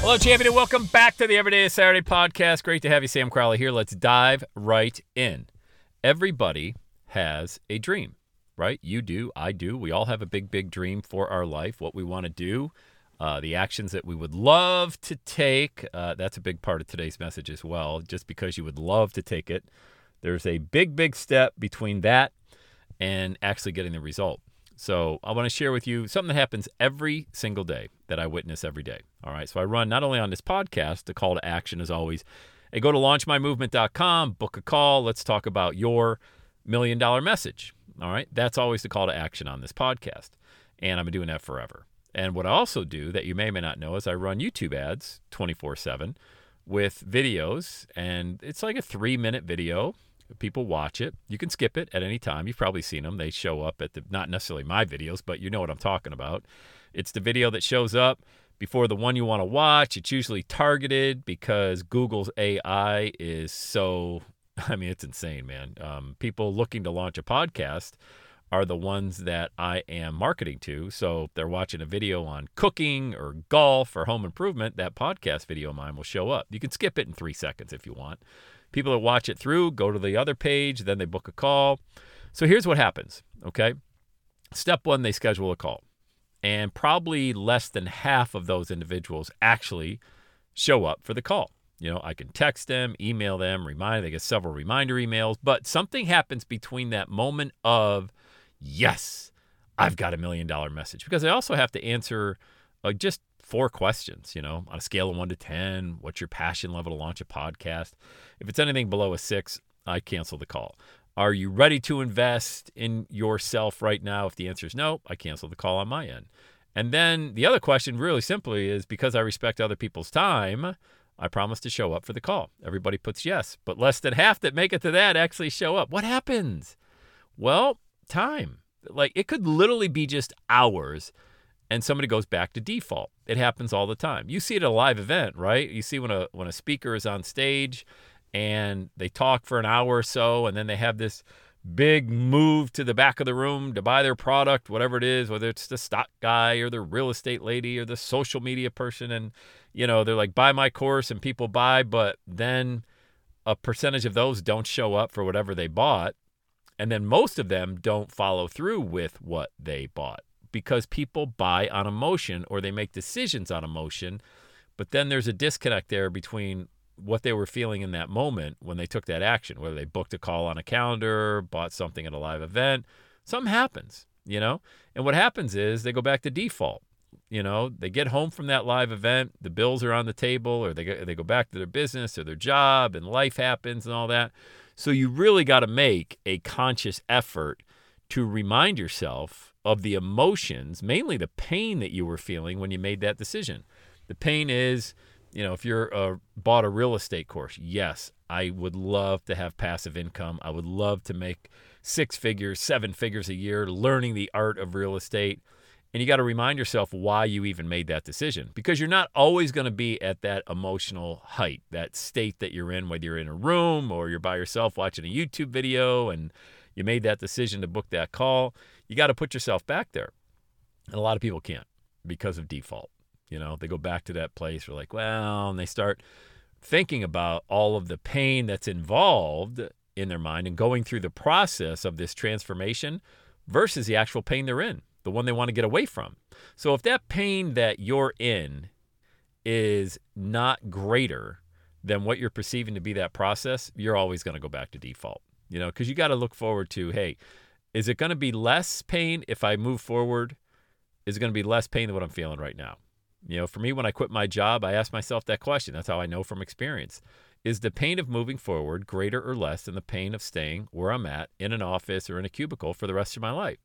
Hello, champion, and welcome back to the Every Day Saturday podcast. Great to have you, Sam Crowley, here. Let's dive right in. Everybody has a dream, right? You do, I do. We all have a big, big dream for our life, what we want to do, uh, the actions that we would love to take. Uh, that's a big part of today's message as well. Just because you would love to take it, there's a big, big step between that and actually getting the result. So I want to share with you something that happens every single day that I witness every day. All right. So I run not only on this podcast, the call to action is always hey, go to launchmymovement.com, book a call. Let's talk about your million dollar message. All right. That's always the call to action on this podcast. And I've been doing that forever. And what I also do that you may or may not know is I run YouTube ads 24 7 with videos. And it's like a three minute video People watch it. You can skip it at any time. You've probably seen them. They show up at the not necessarily my videos, but you know what I'm talking about. It's the video that shows up before the one you want to watch. It's usually targeted because Google's AI is so I mean, it's insane, man. Um, people looking to launch a podcast are the ones that I am marketing to. So if they're watching a video on cooking or golf or home improvement, that podcast video of mine will show up. You can skip it in three seconds if you want. People that watch it through go to the other page, then they book a call. So here's what happens, okay? Step one, they schedule a call. And probably less than half of those individuals actually show up for the call. You know, I can text them, email them, remind, they get several reminder emails, but something happens between that moment of, yes, I've got a million dollar message. Because I also have to answer uh, just four questions, you know, on a scale of one to 10, what's your passion level to launch a podcast? If it's anything below a six, I cancel the call. Are you ready to invest in yourself right now? If the answer is no, I cancel the call on my end. And then the other question, really simply, is because I respect other people's time, I promise to show up for the call. Everybody puts yes, but less than half that make it to that actually show up. What happens? Well, time. Like it could literally be just hours and somebody goes back to default. It happens all the time. You see it at a live event, right? You see when a when a speaker is on stage and they talk for an hour or so and then they have this big move to the back of the room to buy their product, whatever it is, whether it's the stock guy or the real estate lady or the social media person and you know, they're like buy my course and people buy, but then a percentage of those don't show up for whatever they bought. And then most of them don't follow through with what they bought because people buy on emotion or they make decisions on emotion. But then there's a disconnect there between what they were feeling in that moment when they took that action, whether they booked a call on a calendar, bought something at a live event, something happens, you know? And what happens is they go back to default. You know, they get home from that live event, the bills are on the table, or they go, they go back to their business or their job, and life happens and all that. So you really got to make a conscious effort to remind yourself of the emotions, mainly the pain that you were feeling when you made that decision. The pain is, you know, if you're uh, bought a real estate course, yes, I would love to have passive income. I would love to make six figures, seven figures a year learning the art of real estate. And you got to remind yourself why you even made that decision because you're not always going to be at that emotional height, that state that you're in, whether you're in a room or you're by yourself watching a YouTube video and you made that decision to book that call you got to put yourself back there. And a lot of people can't because of default. You know, they go back to that place where, like, well, and they start thinking about all of the pain that's involved in their mind and going through the process of this transformation versus the actual pain they're in, the one they want to get away from. So if that pain that you're in is not greater than what you're perceiving to be that process, you're always going to go back to default. You know, because you got to look forward to, hey, is it going to be less pain if I move forward? Is it going to be less pain than what I'm feeling right now? You know, for me, when I quit my job, I asked myself that question. That's how I know from experience. Is the pain of moving forward greater or less than the pain of staying where I'm at in an office or in a cubicle for the rest of my life?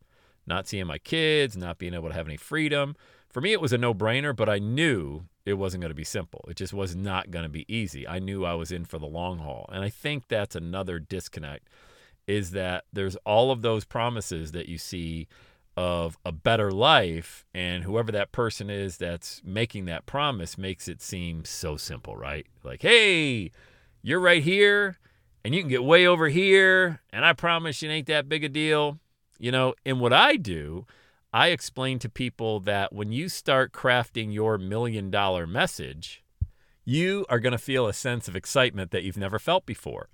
Not seeing my kids, not being able to have any freedom. For me, it was a no brainer, but I knew it wasn't going to be simple. It just was not going to be easy. I knew I was in for the long haul. And I think that's another disconnect is that there's all of those promises that you see of a better life and whoever that person is that's making that promise makes it seem so simple right like hey you're right here and you can get way over here and i promise it ain't that big a deal you know and what i do i explain to people that when you start crafting your million dollar message you are going to feel a sense of excitement that you've never felt before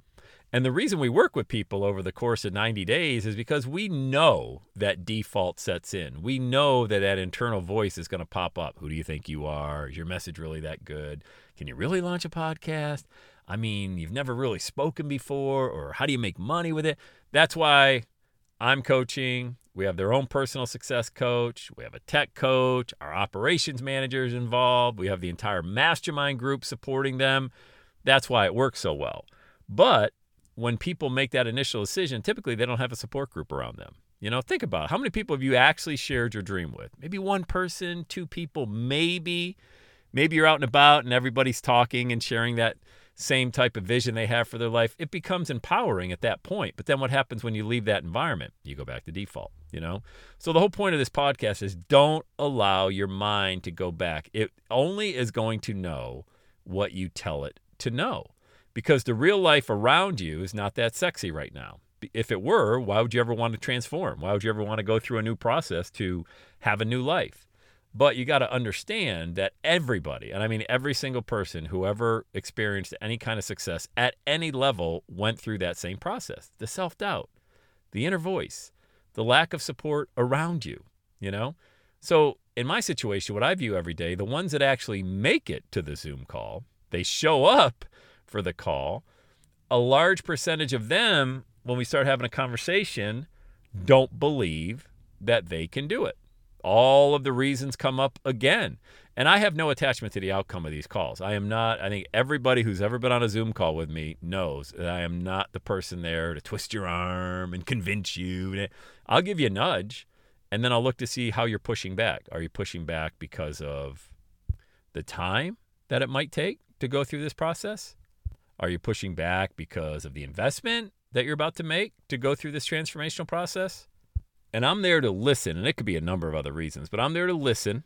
and the reason we work with people over the course of 90 days is because we know that default sets in. We know that that internal voice is going to pop up. Who do you think you are? Is your message really that good? Can you really launch a podcast? I mean, you've never really spoken before, or how do you make money with it? That's why I'm coaching. We have their own personal success coach. We have a tech coach. Our operations manager is involved. We have the entire mastermind group supporting them. That's why it works so well. But when people make that initial decision, typically they don't have a support group around them. You know, think about it. how many people have you actually shared your dream with? Maybe one person, two people, maybe. Maybe you're out and about and everybody's talking and sharing that same type of vision they have for their life. It becomes empowering at that point. But then what happens when you leave that environment? You go back to default, you know? So the whole point of this podcast is don't allow your mind to go back. It only is going to know what you tell it to know because the real life around you is not that sexy right now. If it were, why would you ever want to transform? Why would you ever want to go through a new process to have a new life? But you got to understand that everybody, and I mean every single person who ever experienced any kind of success at any level went through that same process the self doubt, the inner voice, the lack of support around you, you know? So, in my situation, what I view every day, the ones that actually make it to the Zoom call, they show up for the call, a large percentage of them, when we start having a conversation, don't believe that they can do it. All of the reasons come up again. And I have no attachment to the outcome of these calls. I am not, I think everybody who's ever been on a Zoom call with me knows that I am not the person there to twist your arm and convince you. I'll give you a nudge and then I'll look to see how you're pushing back. Are you pushing back because of the time that it might take to go through this process? Are you pushing back because of the investment that you're about to make to go through this transformational process? And I'm there to listen, and it could be a number of other reasons, but I'm there to listen,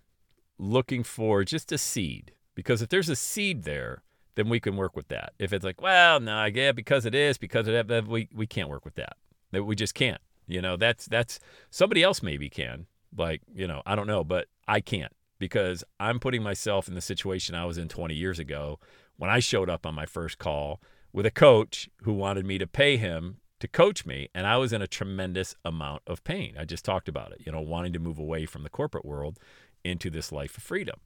looking for just a seed. Because if there's a seed there, then we can work with that. If it's like, well, no, I yeah, because it is, because of that, we, we can't work with that. We just can't. You know, that's that's somebody else maybe can. Like, you know, I don't know, but I can't because I'm putting myself in the situation I was in 20 years ago when I showed up on my first call with a coach who wanted me to pay him to coach me and I was in a tremendous amount of pain. I just talked about it, you know, wanting to move away from the corporate world into this life of freedom.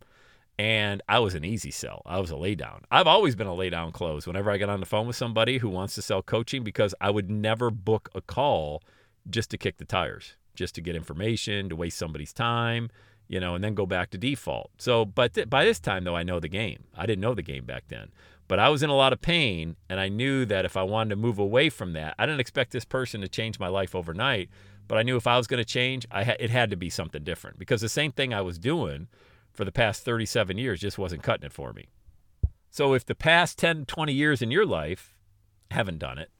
And I was an easy sell. I was a laydown. I've always been a laydown close whenever I get on the phone with somebody who wants to sell coaching because I would never book a call just to kick the tires, just to get information, to waste somebody's time you know, and then go back to default. So, but th- by this time, though, I know the game. I didn't know the game back then, but I was in a lot of pain, and I knew that if I wanted to move away from that, I didn't expect this person to change my life overnight. But I knew if I was going to change, I ha- it had to be something different because the same thing I was doing for the past 37 years just wasn't cutting it for me. So, if the past 10, 20 years in your life haven't done it,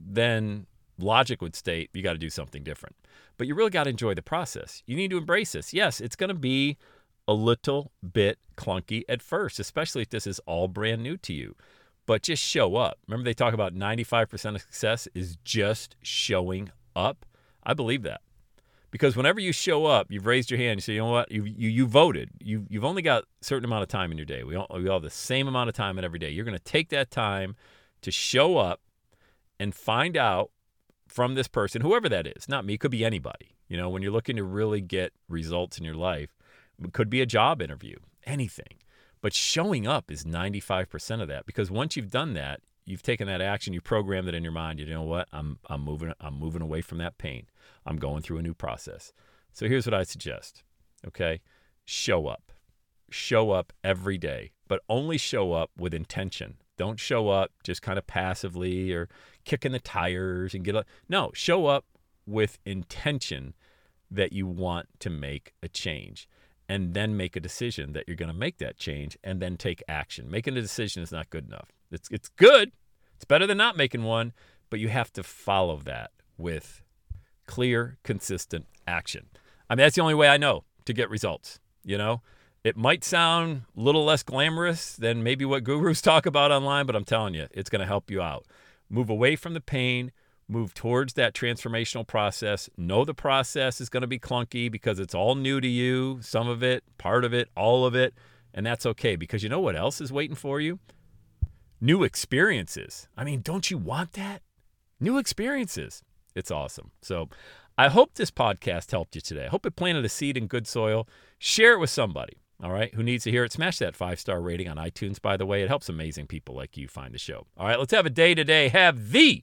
then logic would state you got to do something different. But you really got to enjoy the process. You need to embrace this. Yes, it's going to be a little bit clunky at first, especially if this is all brand new to you. But just show up. Remember, they talk about 95% of success is just showing up. I believe that. Because whenever you show up, you've raised your hand. You say, you know what? You, you, you voted. You, you've only got a certain amount of time in your day. We all, we all have the same amount of time in every day. You're going to take that time to show up and find out from this person, whoever that is, not me, could be anybody. You know, when you're looking to really get results in your life, it could be a job interview, anything. But showing up is 95% of that because once you've done that, you've taken that action, you programmed it in your mind. You know what? I'm I'm moving I'm moving away from that pain. I'm going through a new process. So here's what I suggest. Okay? Show up. Show up every day, but only show up with intention. Don't show up just kind of passively or kicking the tires and get a no, show up with intention that you want to make a change and then make a decision that you're going to make that change and then take action. Making a decision is not good enough. It's it's good. It's better than not making one, but you have to follow that with clear, consistent action. I mean, that's the only way I know to get results, you know? It might sound a little less glamorous than maybe what gurus talk about online, but I'm telling you, it's going to help you out. Move away from the pain, move towards that transformational process. Know the process is going to be clunky because it's all new to you, some of it, part of it, all of it. And that's okay because you know what else is waiting for you? New experiences. I mean, don't you want that? New experiences. It's awesome. So I hope this podcast helped you today. I hope it planted a seed in good soil. Share it with somebody, all right, who needs to hear it. Smash that five star rating on iTunes, by the way. It helps amazing people like you find the show. All right, let's have a day today. Have the